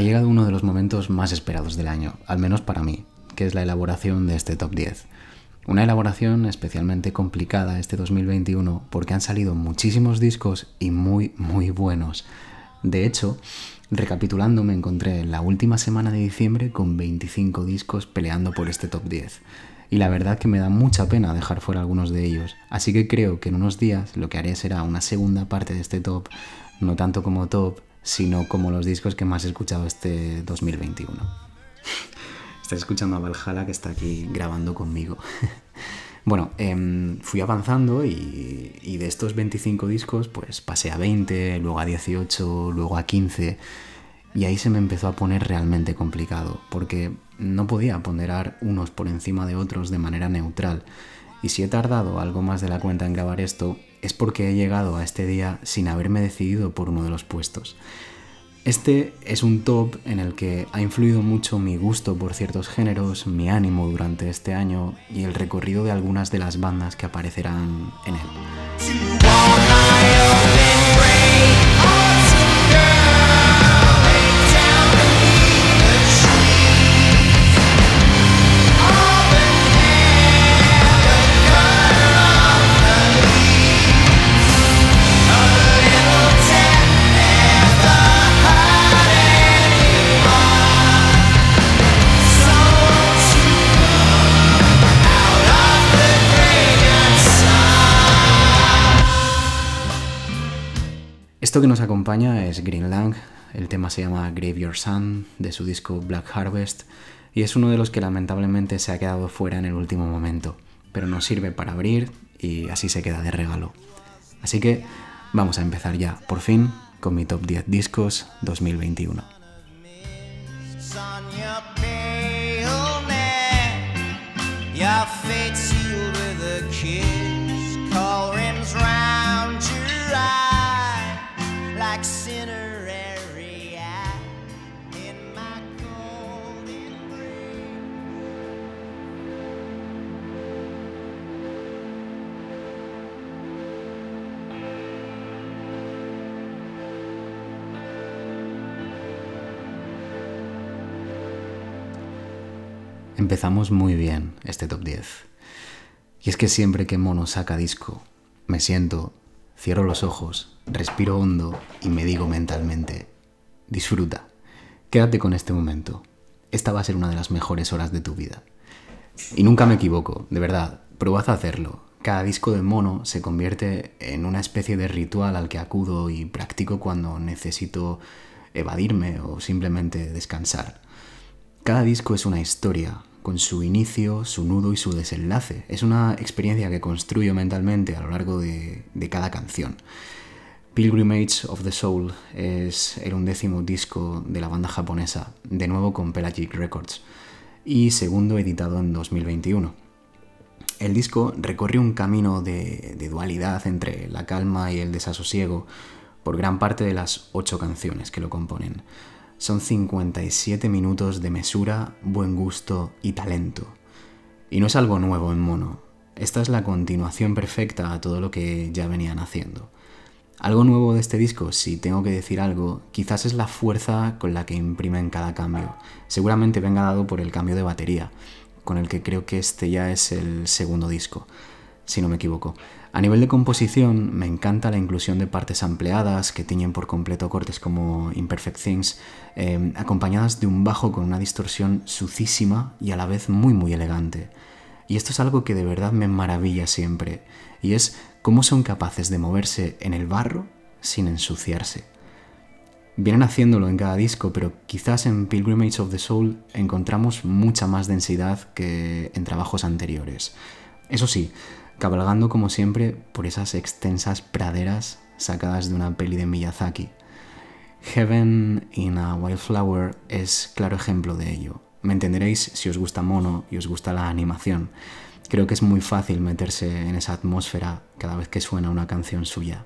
Ha llegado uno de los momentos más esperados del año, al menos para mí, que es la elaboración de este top 10. Una elaboración especialmente complicada este 2021 porque han salido muchísimos discos y muy, muy buenos. De hecho, recapitulando me encontré la última semana de diciembre con 25 discos peleando por este top 10. Y la verdad que me da mucha pena dejar fuera algunos de ellos, así que creo que en unos días lo que haré será una segunda parte de este top, no tanto como top, sino como los discos que más he escuchado este 2021. Estás escuchando a Valhalla que está aquí grabando conmigo. bueno, em, fui avanzando y, y, de estos 25 discos pues pasé a 20, luego a 18, luego a 15 y ahí se me empezó a poner realmente complicado porque no podía ponderar unos por encima de otros de manera neutral. Y si he tardado algo más de la cuenta en grabar esto, es porque he llegado a este día sin haberme decidido por uno de los puestos. Este es un top en el que ha influido mucho mi gusto por ciertos géneros, mi ánimo durante este año y el recorrido de algunas de las bandas que aparecerán en él. Esto que nos acompaña es Green Lang, el tema se llama Grave Sun de su disco Black Harvest y es uno de los que lamentablemente se ha quedado fuera en el último momento, pero nos sirve para abrir y así se queda de regalo. Así que vamos a empezar ya, por fin, con mi top 10 discos 2021. Empezamos muy bien este top 10. Y es que siempre que Mono saca disco, me siento, cierro los ojos, respiro hondo y me digo mentalmente, disfruta, quédate con este momento. Esta va a ser una de las mejores horas de tu vida. Y nunca me equivoco, de verdad, probad a hacerlo. Cada disco de mono se convierte en una especie de ritual al que acudo y practico cuando necesito evadirme o simplemente descansar. Cada disco es una historia, con su inicio, su nudo y su desenlace. Es una experiencia que construyo mentalmente a lo largo de, cada canción. Pilgrimage of the Soul es el undécimo disco de la banda japonesa, de nuevo con Pelagic Records, y segundo editado en 2021. El disco recorre un camino de, de dualidad entre la calma y el desasosiego por gran parte de las ocho canciones que lo componen. Son 57 minutos de mesura, buen gusto y talento. Y no es algo nuevo en mono. Esta es la continuación perfecta a todo lo que ya venían haciendo. Algo nuevo de este disco, si tengo que decir algo, quizás es la fuerza con la que imprimen cada cambio. Seguramente venga dado por el cambio de batería, con el que creo que este ya es el segundo disco, si no me equivoco. A nivel de composición, me encanta la inclusión de partes ampliadas que tiñen por completo cortes como Imperfect Things, em, acompañadas de un bajo con una distorsión sucísima y a la vez muy muy elegante. Y esto es algo que de verdad me maravilla siempre, y es cómo son capaces de moverse en el barro sin ensuciarse. Vienen haciéndolo en cada disco, pero quizás en Pilgrimage of the Soul encontramos mucha más densidad que en trabajos anteriores. Eso sí, cabalgando como siempre por esas extensas praderas sacadas de una peli de Miyazaki. Heaven in a Wildflower es claro ejemplo de ello. Me entenderéis si os gusta Mono y os gusta la animación. Creo que es muy fácil meterse en esa atmósfera cada vez que suena una canción suya.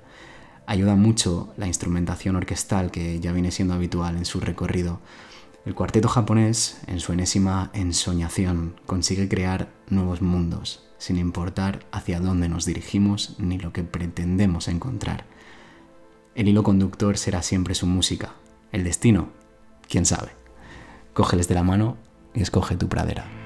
Ayuda mucho la instrumentación orquestal que ya viene siendo habitual en su recorrido. El cuarteto japonés, en su enésima ensoñación, consigue crear nuevos mundos, sin importar hacia dónde nos dirigimos ni lo que pretendemos encontrar. El hilo conductor será siempre su música. El destino quién sabe. Cógeles de la mano y escoge tu pradera.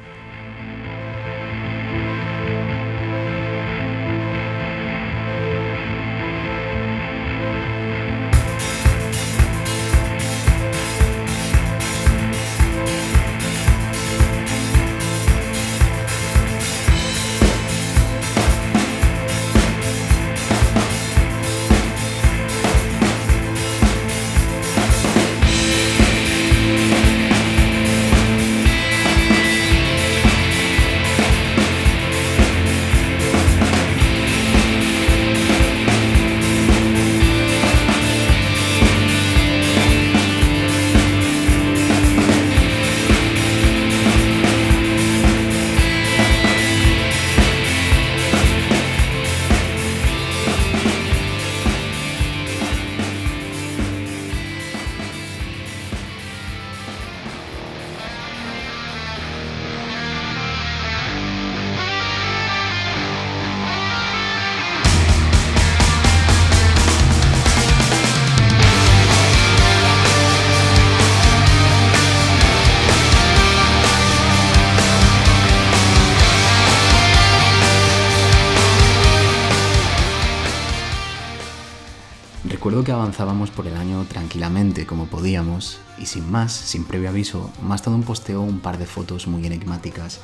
Recuerdo que avanzábamos por el año tranquilamente como podíamos y sin más, sin previo aviso, Mastodon posteó un par de fotos muy enigmáticas,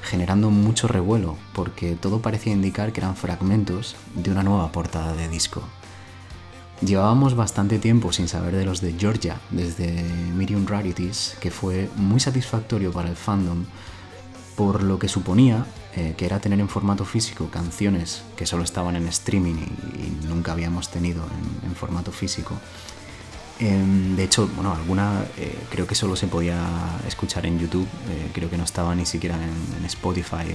generando mucho revuelo porque todo parecía indicar que eran fragmentos de una nueva portada de disco. Llevábamos bastante tiempo sin saber de los de Georgia desde Medium Rarities, que fue muy satisfactorio para el fandom por lo que suponía eh, que era tener en formato físico canciones que solo estaban en streaming y, nunca habíamos tenido en, formato físico. Em, de hecho, bueno, alguna eh, creo que solo se podía escuchar en YouTube, eh, creo que no estaba ni siquiera en, Spotify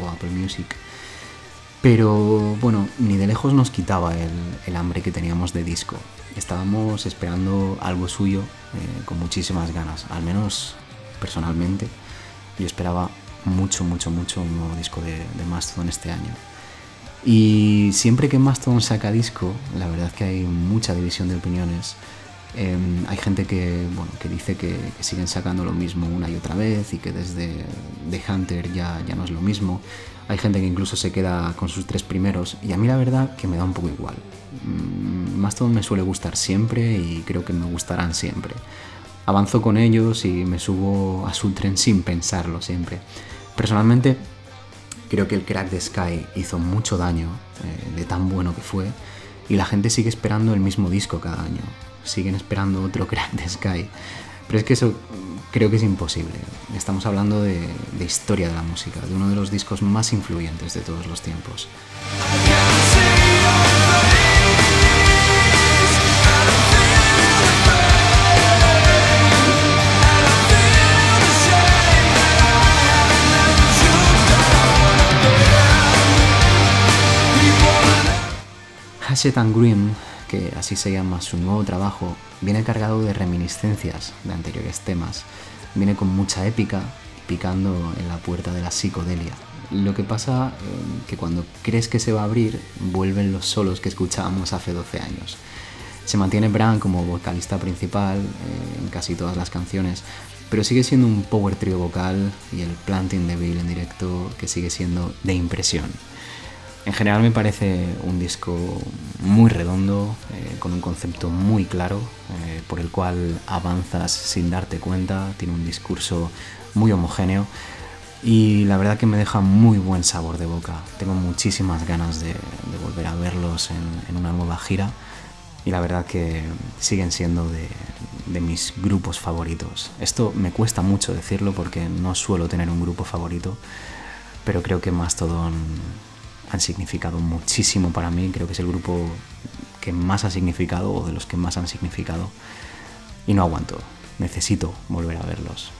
o, Apple Music. Pero bueno, ni de lejos nos quitaba el, el hambre que teníamos de disco. Estábamos esperando algo suyo con muchísimas ganas, al menos personalmente. Yo esperaba mucho, mucho, mucho un nuevo disco de, Mastodon este año. Y siempre que Mastodon saca disco, la verdad que hay mucha división de opiniones. Em, hay gente que, bueno, que dice que, siguen sacando lo mismo una y otra vez y que desde The Hunter ya, ya no es lo mismo. Hay gente que incluso se queda con sus tres primeros y a mí la verdad que me da un poco igual. Mm, Mastodon me suele gustar siempre y creo que me gustarán siempre. Avanzo con ellos y me subo a su tren sin pensarlo siempre. Personalmente, creo que el Crack the Sky hizo mucho daño eh, de tan bueno que fue y la gente sigue esperando el mismo disco cada año. Siguen esperando otro Crack the Sky. Pero es que eso creo que es imposible. Estamos hablando de, de historia de la música, de uno de los discos más influyentes de todos los tiempos. Hatchet and Green, que así se llama su nuevo trabajo, viene cargado de reminiscencias de anteriores temas. Viene con mucha épica picando en la puerta de la psicodelia. Lo que pasa eh, que cuando crees que se va a abrir, vuelven los solos que escuchábamos hace 12 años. Se mantiene Bran como vocalista principal eh, en casi todas las canciones, pero sigue siendo un power trio vocal y el planting de Bill en directo que sigue siendo de impresión. En general me parece un disco muy redondo, eh, con un concepto muy claro, eh, por el cual avanzas sin darte cuenta, tiene un discurso muy homogéneo y la verdad que me deja muy buen sabor de boca. Tengo muchísimas ganas de, volver a verlos en, una nueva gira y la verdad que siguen siendo de, de mis grupos favoritos. Esto me cuesta mucho decirlo porque no suelo tener un grupo favorito, pero creo que Mastodon han significado muchísimo para mí. Creo que es el grupo que más ha significado o de los que más han significado. Y no aguanto. Necesito volver a verlos.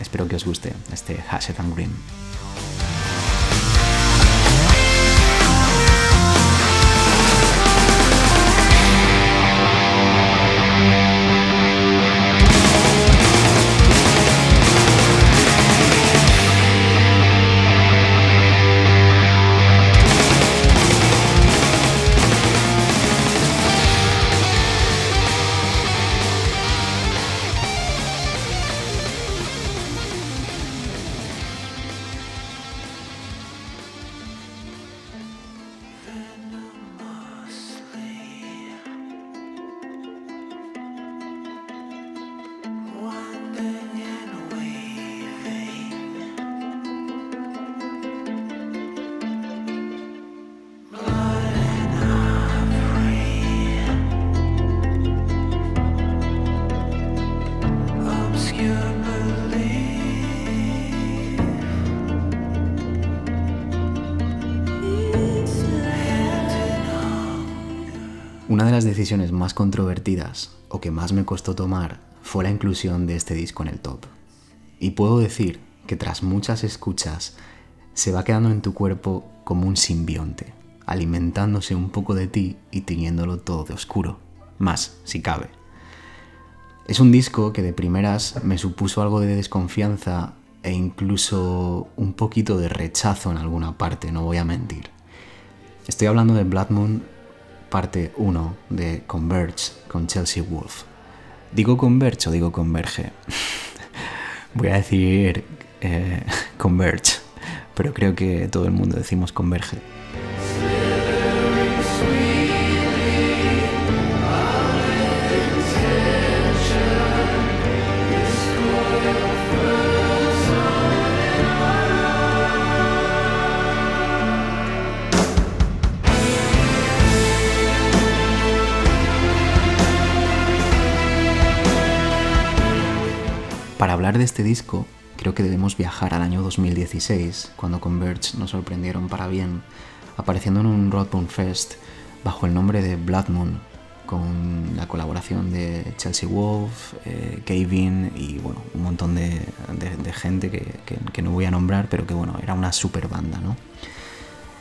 Espero que os guste este Hashet and Green. Las decisiones más controvertidas o que más me costó tomar fue la inclusión de este disco en el top. Y puedo decir que tras muchas escuchas se va quedando en tu cuerpo como un simbionte, alimentándose un poco de ti y tiñéndolo todo de oscuro, más si cabe. Es un disco que de primeras me supuso algo de desconfianza e incluso un poquito de rechazo en alguna parte, no voy a mentir. Estoy hablando de Blood Moon parte 1 de Converge con Chelsea Wolf. ¿Digo Converge o digo Converge? voy a decir eh, Converge, pero creo que todo el mundo decimos Converge. Hablar de este disco, creo que debemos viajar al año 2016, cuando Converge nos sorprendieron para bien, apareciendo en un Rodbone Fest bajo el nombre de Blood Moon, con la colaboración de Chelsea Wolf, eh, Kevin y bueno, un montón de, gente que, no voy a nombrar, pero que bueno, era una super banda, ¿no?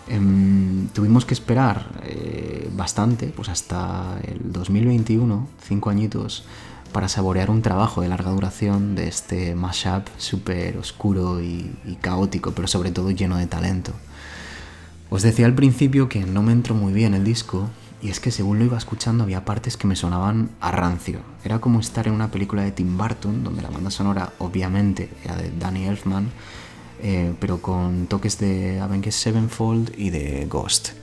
Em, tuvimos que esperar eh, bastante, pues hasta el 2021, cinco añitos, para saborear un trabajo de larga duración de este mashup súper oscuro y, caótico, pero sobre todo lleno de talento. Os decía al principio que no me entró muy bien el disco, y es que según lo iba escuchando había partes que me sonaban a rancio. Era como estar en una película de Tim Burton, donde la banda sonora obviamente era de Danny Elfman, eh, pero con toques de Avenged Sevenfold y de Ghost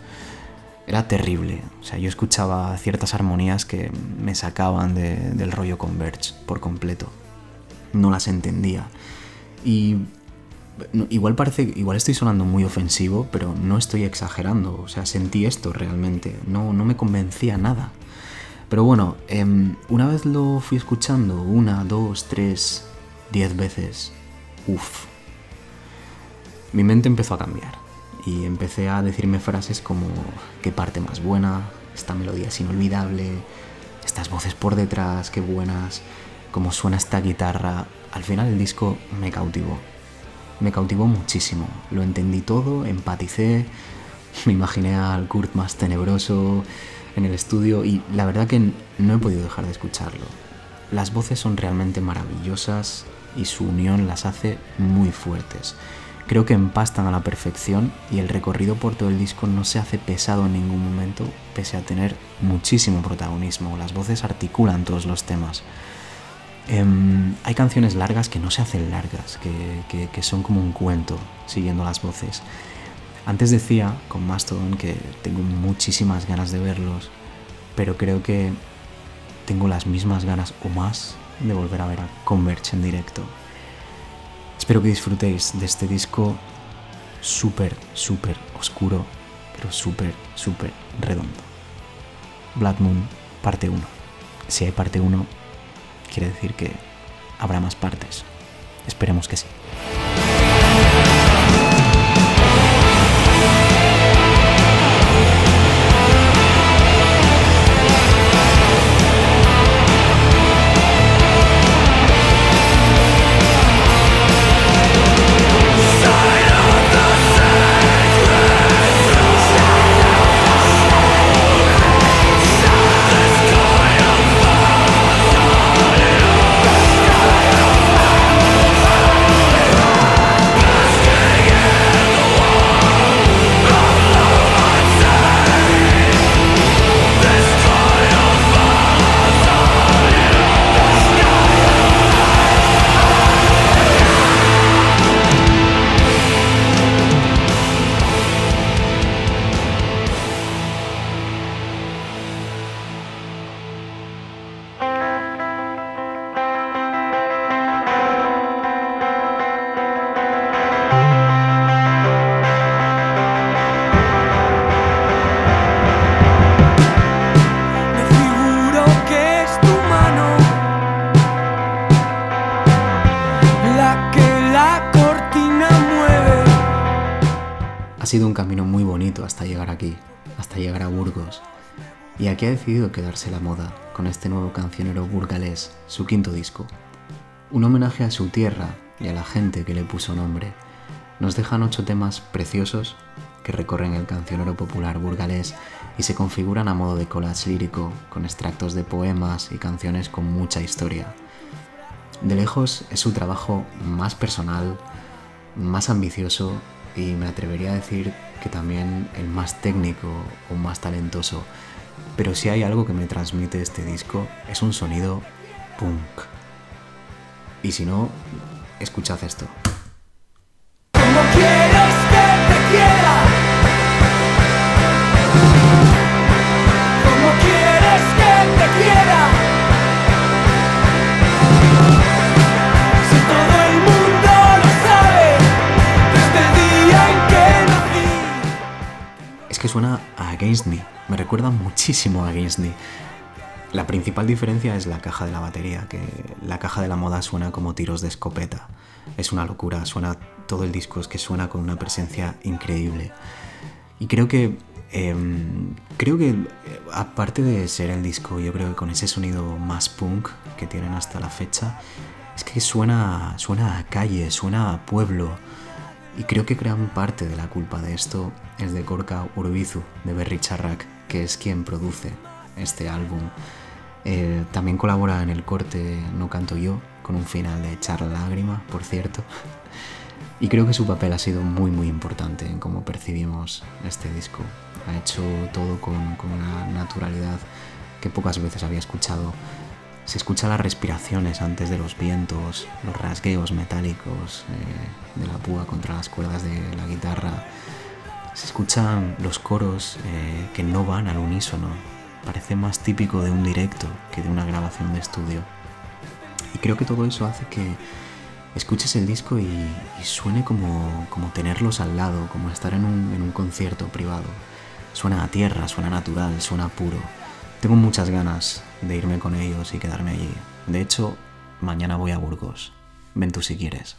era terrible. O sea, yo escuchaba ciertas armonías que me sacaban del rollo Converge por completo. No las entendía. Y igual parece, igual estoy sonando muy ofensivo, pero no estoy exagerando. O sea, sentí esto realmente. No, no me convencía nada. Pero bueno, em, una vez lo fui escuchando, una, dos, tres, diez veces, uff, mi mente empezó a cambiar y empecé a decirme frases como qué parte más buena, esta melodía es inolvidable, estas voces por detrás, qué buenas, cómo suena esta guitarra. Al final el disco me cautivó, me cautivó muchísimo, lo entendí todo, empaticé, me imaginé al Kurt más tenebroso en el estudio y la verdad que no he podido dejar de escucharlo. Las voces son realmente maravillosas y su unión las hace muy fuertes. Creo que empastan a la perfección y el recorrido por todo el disco no se hace pesado en ningún momento, pese a tener muchísimo protagonismo. Las voces articulan todos los temas. Em, hay canciones largas que no se hacen largas, que, son como un cuento, siguiendo las voces. Antes decía con Mastodon que tengo muchísimas ganas de verlos, pero creo que tengo las mismas ganas o más de volver a ver a Converge en directo. Espero que disfrutéis de este disco súper, súper oscuro, pero súper, súper redondo. Blood Moon, parte 1. Si hay parte 1, quiere decir que habrá más partes. Esperemos que sí. Sido un camino muy bonito hasta llegar aquí, hasta llegar a Burgos. y aquí ha decidido quedarse la moda con este nuevo cancionero burgalés, su quinto disco. Un homenaje a su tierra y a la gente que le puso nombre. Nos dejan ocho temas preciosos que recorren el cancionero popular burgalés y se configuran a modo de collage lírico, con extractos de poemas y canciones con mucha historia. De lejos es su trabajo más personal, más ambicioso y me atrevería a decir que también el más técnico o más talentoso. Pero si hay algo que me transmite este disco es un sonido punk. Y si no, escuchad esto. Suena a Against Me, me recuerda muchísimo a Against Me. La principal diferencia es la caja de la batería, que la caja de la moda suena como tiros de escopeta. Es una locura, suena todo el disco, es que suena con una presencia increíble. Y creo que em, creo que aparte de ser el disco, yo creo que con ese sonido más punk que tienen hasta la fecha, es que suena, suena a calle, suena a pueblo. Y creo que gran parte de la culpa de esto es de Gorka Urbizu, de Berry Charrak, que es quien produce este álbum. Eh, también colabora en el corte No canto yo, con un final de echar lágrima, por cierto. Y creo que su papel ha sido muy muy importante en cómo percibimos este disco. Ha hecho todo con, una naturalidad que pocas veces había escuchado. Se escucha las respiraciones antes de los vientos, los rasgueos metálicos eh, de la púa contra las cuerdas de la guitarra, se escuchan los coros eh, que no van al unísono. Parece más típico de un directo que de una grabación de estudio. Y creo que todo eso hace que escuches el disco y, suene como, como, tenerlos al lado, como estar en un, en un concierto privado. Suena a tierra, suena natural, suena puro. Tengo muchas ganas de irme con ellos y quedarme allí. De hecho, mañana voy a Burgos. Ven tú si quieres.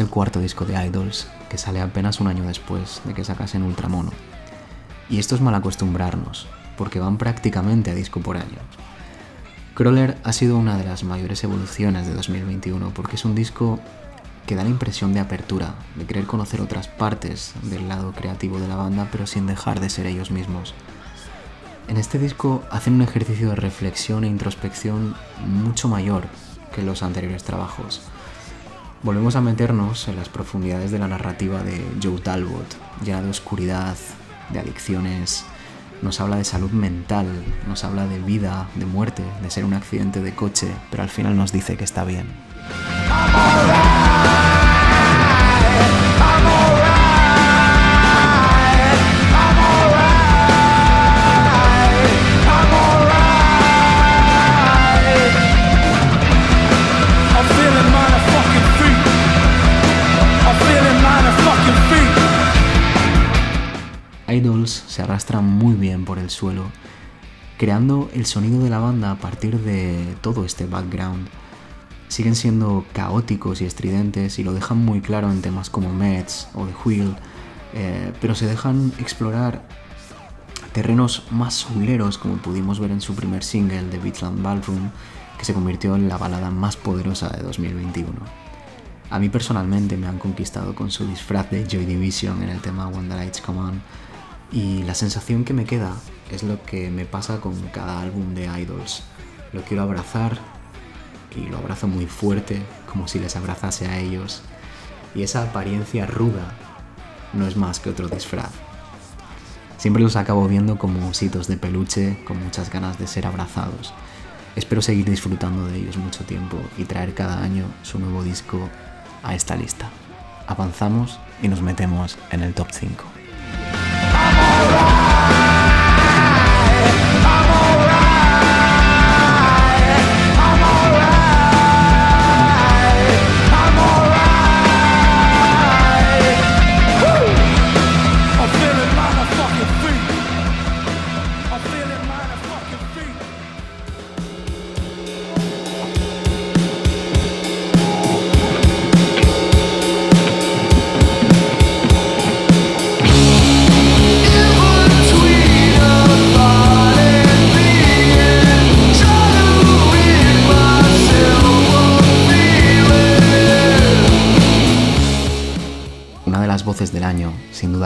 Es el cuarto disco de Idols, que sale apenas un año después de que sacasen Ultramono. Y esto es mal acostumbrarnos, porque van prácticamente a disco por año. Crawler ha sido una de las mayores evoluciones de 2021 porque es un disco que da la impresión de apertura, de querer conocer otras partes del lado creativo de la banda, pero sin dejar de ser ellos mismos. En este disco hacen un ejercicio de reflexión e introspección mucho mayor que los anteriores trabajos volvemos a meternos en las profundidades de la narrativa de Joe Talbot, llena de oscuridad, de adicciones. Nos habla de salud mental, nos habla de vida, de muerte, de ser un accidente de coche, pero al final nos dice que está bien. Arrastra muy bien por el suelo, creando el sonido de la banda a partir de todo este background. Siguen siendo caóticos y estridentes y lo dejan muy claro en temas como Mets o The Wheel, eh, pero se dejan explorar terrenos más souleros como pudimos ver en su primer single, The Beachland Ballroom, que se convirtió en la balada más poderosa de 2021. A mí personalmente me han conquistado con su disfraz de Joy Division en el tema When the Lights Come On, y la sensación que me queda es lo que me pasa con cada álbum de Idols. Lo quiero abrazar y lo abrazo muy fuerte, como si les abrazase a ellos. Y esa apariencia ruda no es más que otro disfraz. Siempre los acabo viendo como ositos de peluche con muchas ganas de ser abrazados. Espero seguir disfrutando de ellos mucho tiempo y traer cada año su nuevo disco a esta lista. avanzamos y nos metemos en el top 5. Del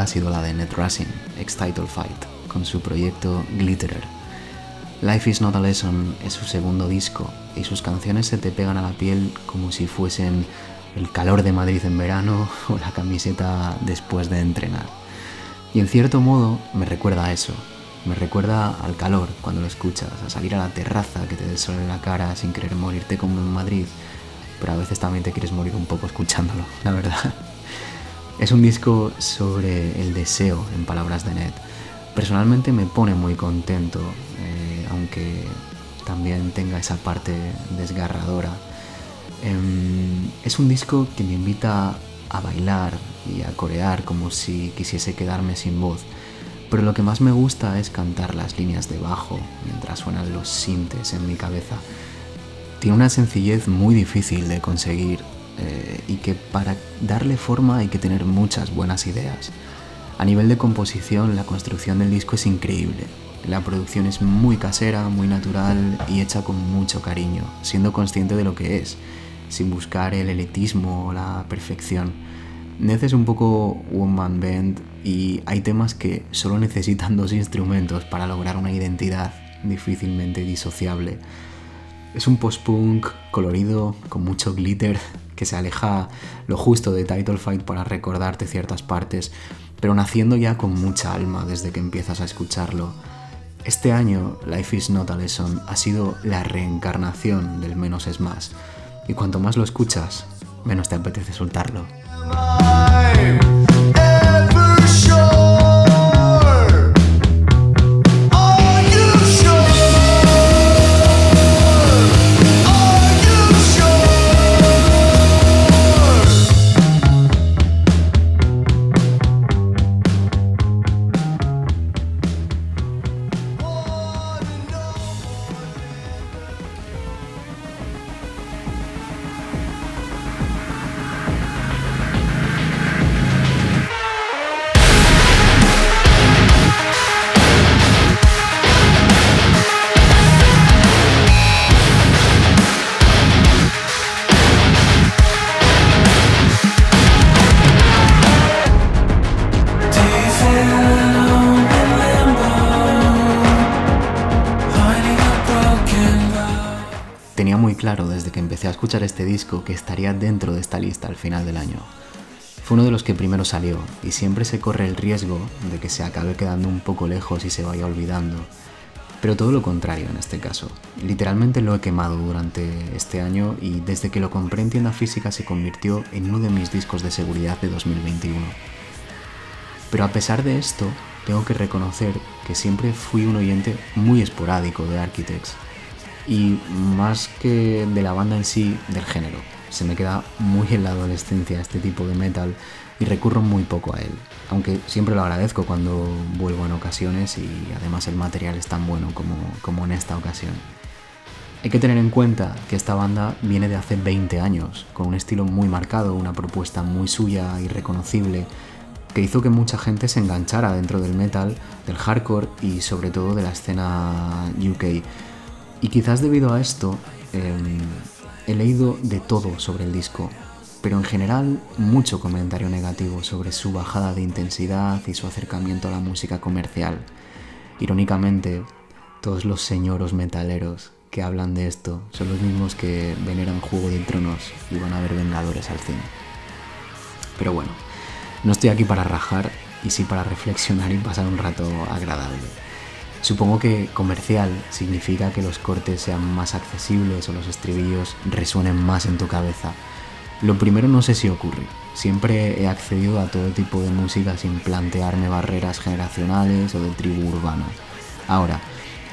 ha sido la de Ned Racing, ex-Title Fight, con su proyecto Glitterer. Life is Not a Lesson es su segundo disco y sus canciones se te pegan a la piel como si fuesen el calor de Madrid en verano o la camiseta después de entrenar. Y en cierto modo me recuerda a eso, me recuerda al calor cuando lo escuchas, a salir a la terraza que te dé en la cara sin querer morirte como en Madrid, pero a veces también te quieres morir un poco escuchándolo, la verdad. Es un disco sobre el deseo, en palabras de Ned. Personalmente me pone muy contento, eh, aunque también tenga esa parte desgarradora. Em, es un disco que me invita a bailar y a corear como si quisiese quedarme sin voz. Pero lo que más me gusta es cantar las líneas de bajo mientras suenan los sintes en mi cabeza. Tiene una sencillez muy difícil de conseguir eh, y que para darle forma hay que tener muchas buenas ideas. A nivel de composición, la construcción del disco es increíble. La producción es muy casera, muy natural y hecha con mucho cariño, siendo consciente de lo que es, sin buscar el elitismo o la perfección. Ned es un poco one man band y hay temas que solo necesitan dos instrumentos para lograr una identidad difícilmente disociable. Es un post-punk colorido, con mucho glitter, que se aleja lo justo de Title Fight para recordarte ciertas partes, pero naciendo ya con mucha alma desde que empiezas a escucharlo. Este año, Life is Not a Lesson ha sido la reencarnación del menos es más, y cuanto más lo escuchas, menos te apetece soltarlo. Este disco que estaría dentro de esta lista al final del año. Fue uno de los que primero salió y siempre se corre el riesgo de que se acabe quedando un poco lejos y se vaya olvidando. Pero todo lo contrario en este caso. Literalmente lo he quemado durante este año y desde que lo compré en tienda física se convirtió en uno de mis discos de seguridad de 2021. Pero a pesar de esto, tengo que reconocer que siempre fui un oyente muy esporádico de Architects y más que de la banda en sí, del género. Se me queda muy en la adolescencia este tipo de metal y recurro muy poco a él, aunque siempre lo agradezco cuando vuelvo en ocasiones y además el material es tan bueno como, como en esta ocasión. Hay que tener en cuenta que esta banda viene de hace 20 años, con un estilo muy marcado, una propuesta muy suya y reconocible, que hizo que mucha gente se enganchara dentro del metal, del hardcore y sobre todo de la escena UK y quizás debido a esto em, he leído de todo sobre el disco, pero en general mucho comentario negativo sobre su bajada de intensidad y su acercamiento a la música comercial. Irónicamente, todos los señoros metaleros que hablan de esto son los mismos que veneran Juego de Tronos y van a ver Vengadores al cine. Pero bueno, no estoy aquí para rajar y sí para reflexionar y pasar un rato agradable. Supongo que comercial significa que los cortes sean más accesibles o los estribillos resuenen más en tu cabeza. Lo primero no sé si ocurre. Siempre he accedido a todo tipo de música sin plantearme barreras generacionales o de tribu urbana. Ahora,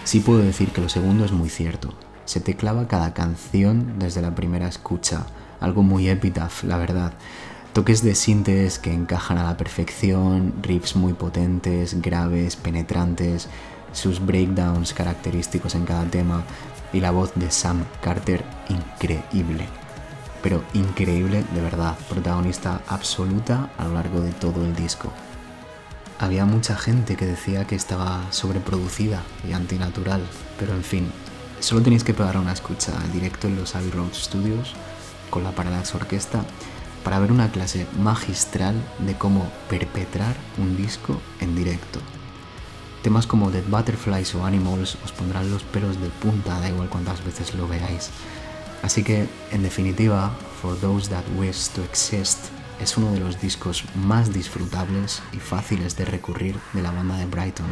sí puedo decir que lo segundo es muy cierto. Se te clava cada canción desde la primera escucha, algo muy epitaph, la verdad. Toques de sintes que encajan a la perfección, riffs muy potentes, graves, penetrantes, sus breakdowns característicos en cada tema y la voz de Sam Carter increíble. Pero increíble de verdad, protagonista absoluta a lo largo de todo el disco. Había mucha gente que decía que estaba sobreproducida y antinatural, pero en fin, solo tenéis que pegar una escucha directo en los Abbey Road Studios con la Parallax Orquesta para ver una clase magistral de cómo perpetrar un disco en directo. Temas como Dead Butterflies o Animals os pondrán los pelos de punta, da igual cuántas veces lo veáis. Así que, en definitiva, For Those That Wish to Exist es uno de los discos más disfrutables y fáciles de recurrir de la banda de Brighton.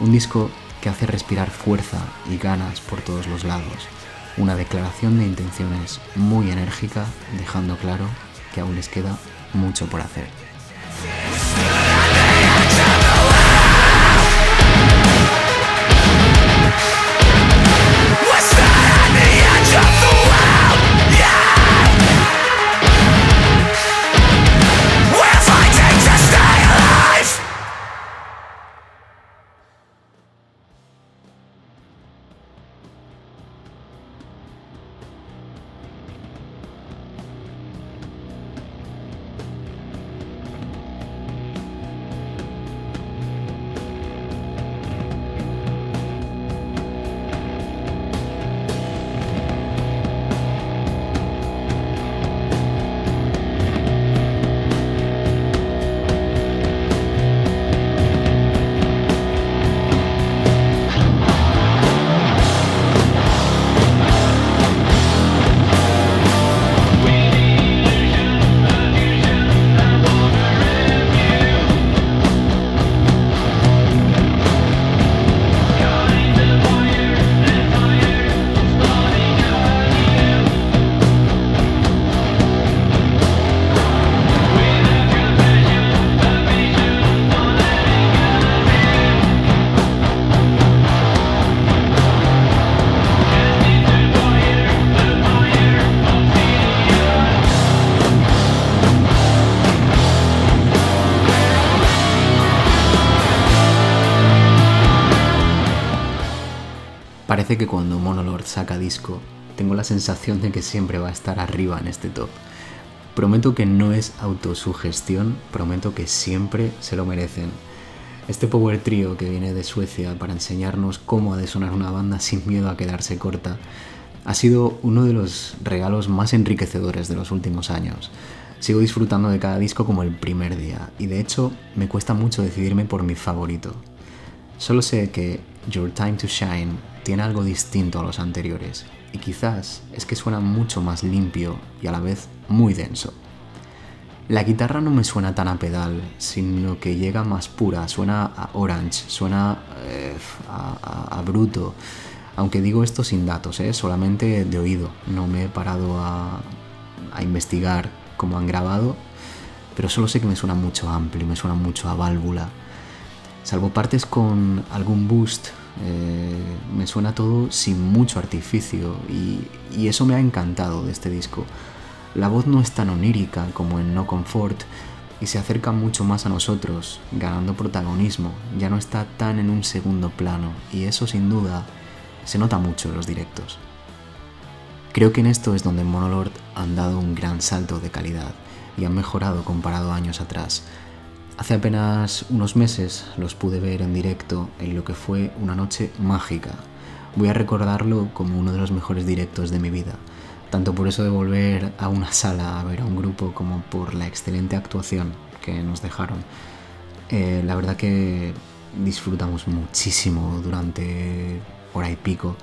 Un disco que hace respirar fuerza y ganas por todos los lados. Una declaración de intenciones muy enérgica, dejando claro que aún les queda mucho por hacer. Parece que cuando Monolord saca disco, tengo la sensación de que siempre va a estar arriba en este top. Prometo que no es autosugestión, prometo que siempre se lo merecen. Este power trio que viene de Suecia para enseñarnos cómo ha de sonar una banda sin miedo a quedarse corta, ha sido uno de los regalos más enriquecedores de los últimos años. Sigo disfrutando de cada disco como el primer día y de hecho me cuesta mucho decidirme por mi favorito. Solo sé que Your Time to Shine tiene algo distinto a los anteriores, y quizás es que suena mucho más limpio y a la vez muy denso. La guitarra no me suena tan a pedal, sino que llega más pura, suena a orange, suena eh, a, bruto, aunque digo esto sin datos, ¿eh? solamente de oído, no me he parado a, a investigar cómo han grabado, pero solo sé que me suena mucho amplio, me suena mucho a válvula, salvo partes con algún boost eh, me suena todo sin mucho artificio y, y, eso me ha encantado de este disco. La voz no es tan onírica como en No Comfort y se acerca mucho más a nosotros, ganando protagonismo, ya no está tan en un segundo plano y eso sin duda se nota mucho en los directos. Creo que en esto es donde Monolord han dado un gran salto de calidad y han mejorado comparado años atrás. Hace apenas unos meses los pude ver en directo en lo que fue una noche mágica. Voy a recordarlo como uno de los mejores directos de mi vida, tanto por eso de volver a una sala a ver a un grupo como por la excelente actuación que nos dejaron. Eh, la verdad que disfrutamos muchísimo durante hora y pico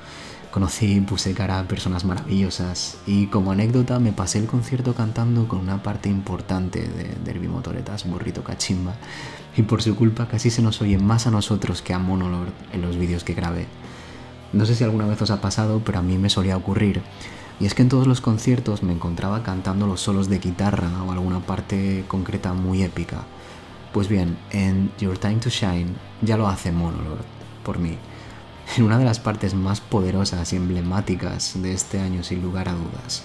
Conocí y puse cara a personas maravillosas y como anécdota me pasé el concierto cantando con una parte importante de Derby Motoretas, Burrito Cachimba, y por su culpa casi se nos oye más a nosotros que a Monolor en los vídeos que grabé. No sé si alguna vez os ha pasado, pero a mí me solía ocurrir. Y es que en todos los conciertos me encontraba cantando los solos de guitarra o alguna parte concreta muy épica. Pues bien, en Your Time to Shine ya lo hace Monolord, por mí en una de las partes más poderosas y emblemáticas de este año sin lugar a dudas.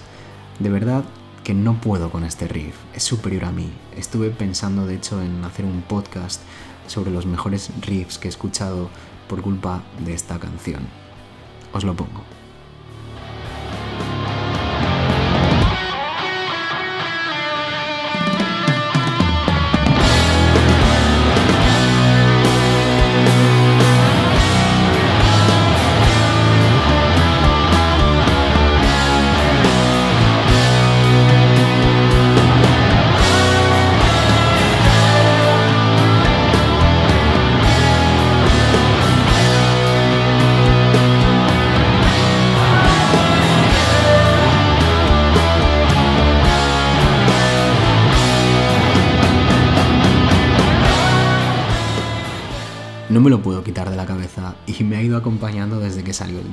De verdad que no puedo con este riff, es superior a mí. Estuve pensando de hecho en hacer un podcast sobre los mejores riffs que he escuchado por culpa de esta canción. Os lo pongo.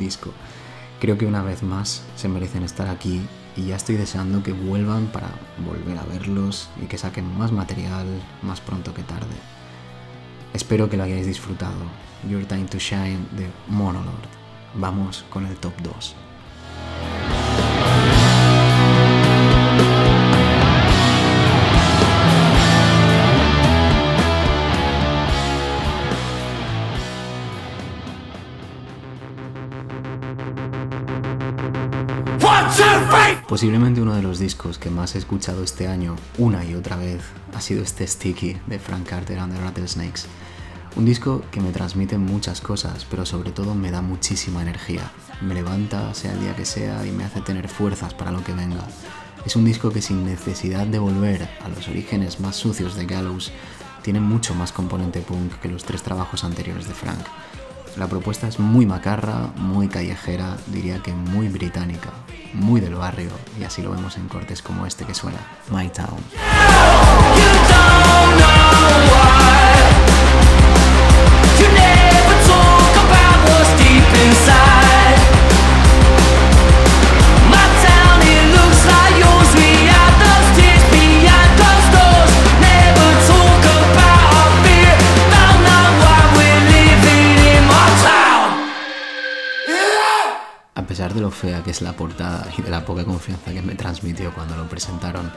Disco. Creo que una vez más se merecen estar aquí y ya estoy deseando que vuelvan para volver a verlos y que saquen más material más pronto que tarde. Espero que lo hayáis disfrutado. Your Time to Shine de Monolord. Vamos con el top 2. Posiblemente uno de los discos que más he escuchado este año, una y otra vez, ha sido este Sticky de Frank Carter and the Rattlesnakes. Un disco que me transmite muchas cosas, pero sobre todo me da muchísima energía. Me levanta, sea el día que sea, y me hace tener fuerzas para lo que venga. Es un disco que sin necesidad de volver a los orígenes más sucios de Gallows, tiene mucho más componente punk que los tres trabajos anteriores de Frank. La propuesta es muy macarra, muy callejera, diría que muy británica, muy del barrio, y así lo vemos en cortes como este que suena, My Town. De lo fea que es la portada y de la poca confianza que me transmitió cuando lo presentaron,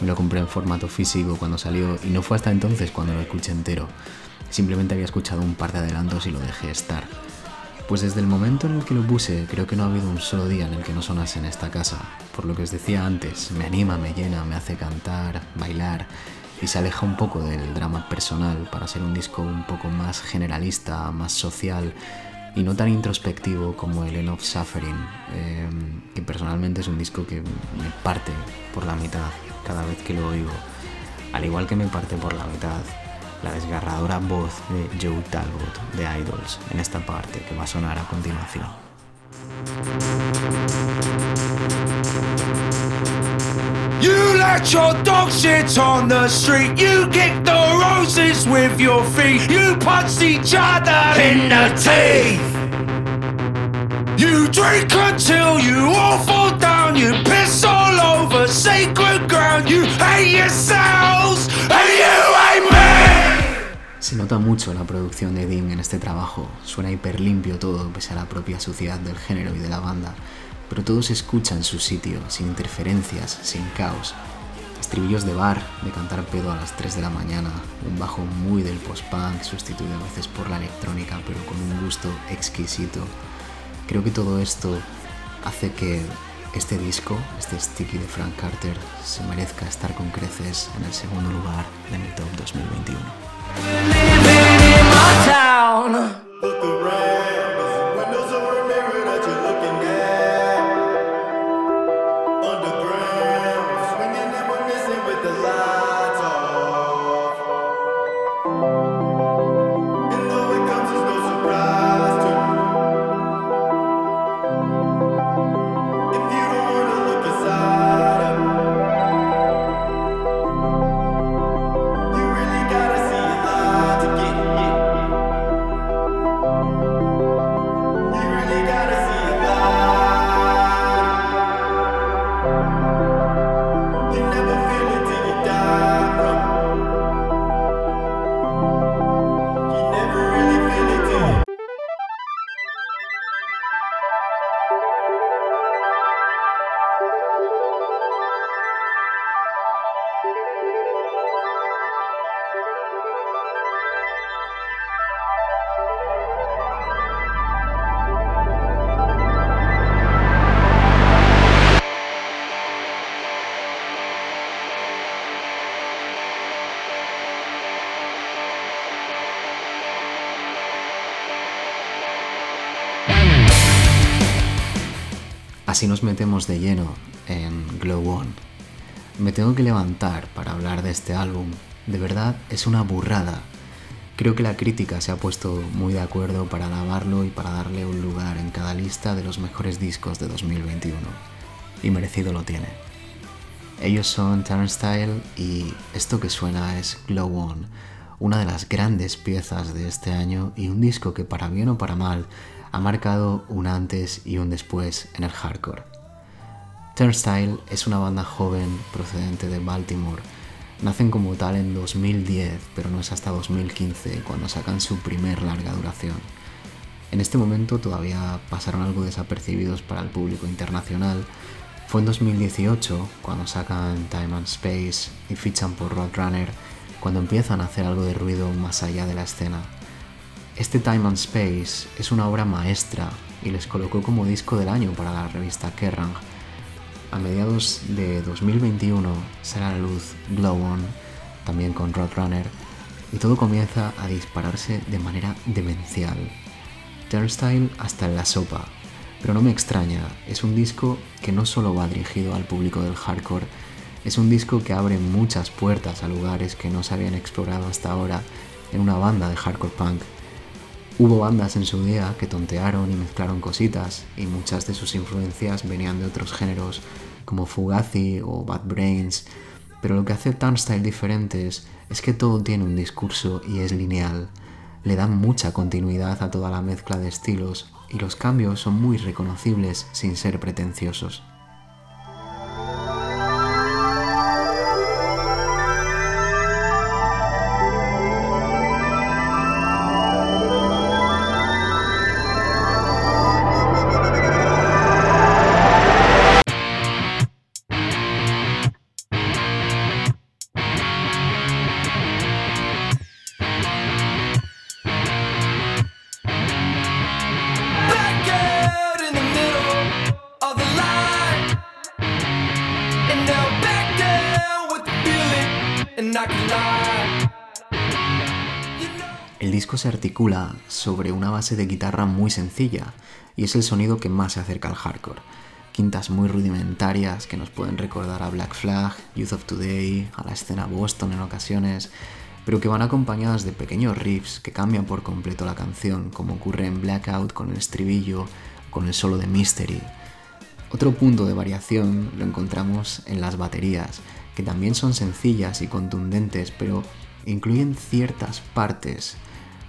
me lo compré en formato físico cuando salió y no fue hasta entonces cuando lo escuché entero. Simplemente había escuchado un par de adelantos y lo dejé estar. Pues desde el momento en el que lo puse, creo que no ha habido un solo día en el que no sonase en esta casa. Por lo que os decía antes, me anima, me llena, me hace cantar, bailar y se aleja un poco del drama personal para ser un disco un poco más generalista, más social y no tan introspectivo como el End of Suffering, em, que personalmente es un disco que me parte por la mitad cada vez que lo oigo, al igual que me parte por la mitad la desgarradora voz de Joe Talbot de Idols en esta parte que va a sonar a continuación. You let your dog shit on the street. You kick the roses with your feet. You punch each other in the teeth. You drink until you all fall down. You piss all over sacred ground. You hate yourselves and you hate me. Se nota mucho la producción de Dean en este trabajo. Suena hiper limpio todo, pese a la propia suciedad del género y de la banda pero todo se escucha en su sitio, sin interferencias, sin caos. Estribillos de bar, de cantar pedo a las 3 de la mañana, un bajo muy del post-punk, sustituido a veces por la electrónica, pero con un gusto exquisito. Creo que todo esto hace que este disco, este Sticky de Frank Carter, se merezca estar con creces en el segundo lugar de mi top 2021. Así nos metemos de lleno en Glow On. Me tengo que levantar para hablar de este álbum. De verdad es una burrada. Creo que la crítica se ha puesto muy de acuerdo para alabarlo y para darle un lugar en cada lista de los mejores discos de 2021. Y merecido lo tiene. Ellos son Turnstile y esto que suena es Glow On, una de las grandes piezas de este año y un disco que para bien o para mal ha marcado un antes y un después en el hardcore. Turnstile es una banda joven procedente de Baltimore. Nacen como tal en 2010, pero no es hasta 2015 cuando sacan su primer larga duración. En este momento todavía pasaron algo desapercibidos para el público internacional. Fue en 2018 cuando sacan Time and Space y fichan por Roadrunner, cuando empiezan a hacer algo de ruido más allá de la escena. Este Time and Space es una obra maestra y les colocó como disco del año para la revista Kerrang. A mediados de 2021 será la luz Glow On, también con Roadrunner, y todo comienza a dispararse de manera demencial. Turnstile hasta en la sopa, pero no me extraña, es un disco que no solo va dirigido al público del hardcore, es un disco que abre muchas puertas a lugares que no se habían explorado hasta ahora en una banda de hardcore punk Hubo bandas en su día que tontearon y mezclaron cositas y muchas de sus influencias venían de otros géneros como Fugazi o Bad Brains, pero lo que hace Turnstile diferentes es que todo tiene un discurso y es lineal. Le dan mucha continuidad a toda la mezcla de estilos y los cambios son muy reconocibles sin ser pretenciosos. Sobre una base de guitarra muy sencilla y es el sonido que más se acerca al hardcore. Quintas muy rudimentarias que nos pueden recordar a Black Flag, Youth of Today, a la escena Boston en ocasiones, pero que van acompañadas de pequeños riffs que cambian por completo la canción, como ocurre en Blackout con el estribillo, con el solo de Mystery. Otro punto de variación lo encontramos en las baterías, que también son sencillas y contundentes, pero incluyen ciertas partes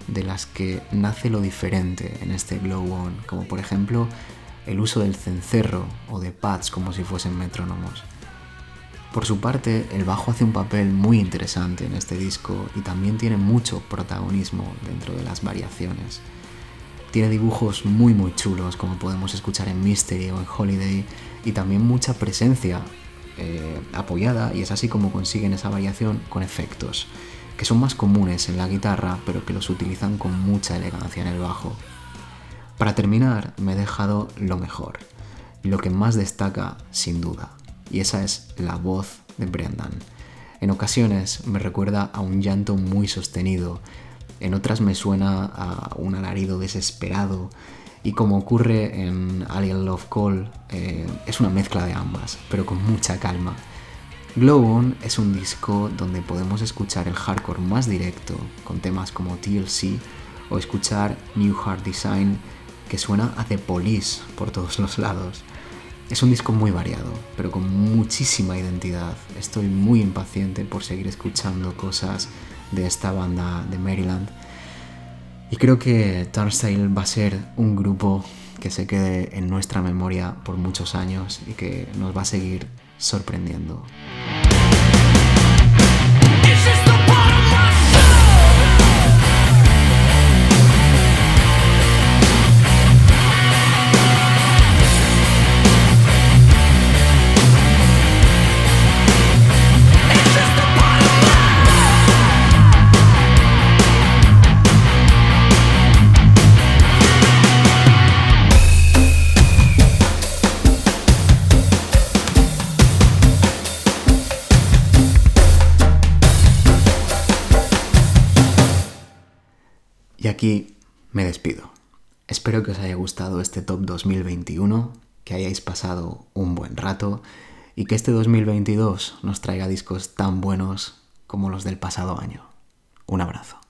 de las que nace lo diferente en este Glow On, como por ejemplo el uso del cencerro o de pads como si fuesen metrónomos. Por su parte, el bajo hace un papel muy interesante en este disco y también tiene mucho protagonismo dentro de las variaciones. Tiene dibujos muy muy chulos como podemos escuchar en Mystery o en Holiday y también mucha presencia eh, apoyada y es así como consiguen esa variación con efectos son más comunes en la guitarra, pero que los utilizan con mucha elegancia en el bajo. Para terminar, me he dejado lo mejor, lo que más destaca sin duda, y esa es la voz de Brendan. En ocasiones me recuerda a un llanto muy sostenido, en otras me suena a un alarido desesperado, y como ocurre en Alien Love Call, eh, es una mezcla de ambas, pero con mucha calma. Glow On es un disco donde podemos escuchar el hardcore más directo, con temas como TLC, o escuchar New Hard Design, que suena a The Police por todos los lados. Es un disco muy variado, pero con muchísima identidad. Estoy muy impaciente por seguir escuchando cosas de esta banda de Maryland. Y creo que Turnstile va a ser un grupo que se quede en nuestra memoria por muchos años y que nos va a seguir sorprendiendo. Aquí me despido. Espero que os haya gustado este top 2021 que hayáis pasado un buen rato y que este 2022 nos traiga discos tan buenos como los del pasado año. Un abrazo.